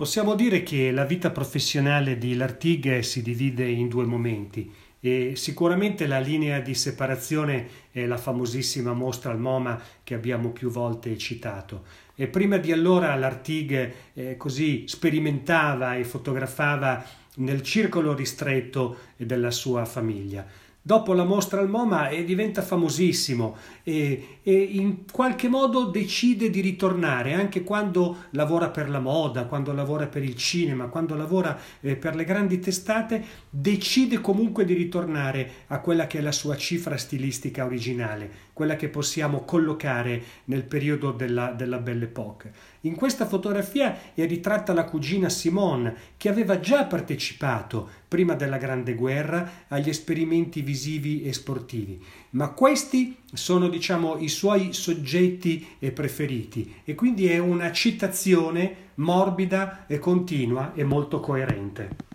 Possiamo dire che la vita professionale di Lartigue si divide in due momenti e sicuramente la linea di separazione è la famosissima mostra al MoMA che abbiamo più volte citato. E prima di allora Lartigue eh, così sperimentava e fotografava nel circolo ristretto della sua famiglia. Dopo la mostra al MoMA e diventa famosissimo e, e, in qualche modo decide di ritornare anche quando lavora per la moda, quando lavora per il cinema, quando lavora eh, per le grandi testate, decide comunque di ritornare a quella che è la sua cifra stilistica originale, quella che possiamo collocare nel periodo della, della Belle Époque. In questa fotografia è ritratta la cugina Simone che aveva già partecipato prima della Grande Guerra agli esperimenti visivi e sportivi, ma questi sono diciamo i suoi soggetti preferiti e quindi è una citazione morbida e continua e molto coerente.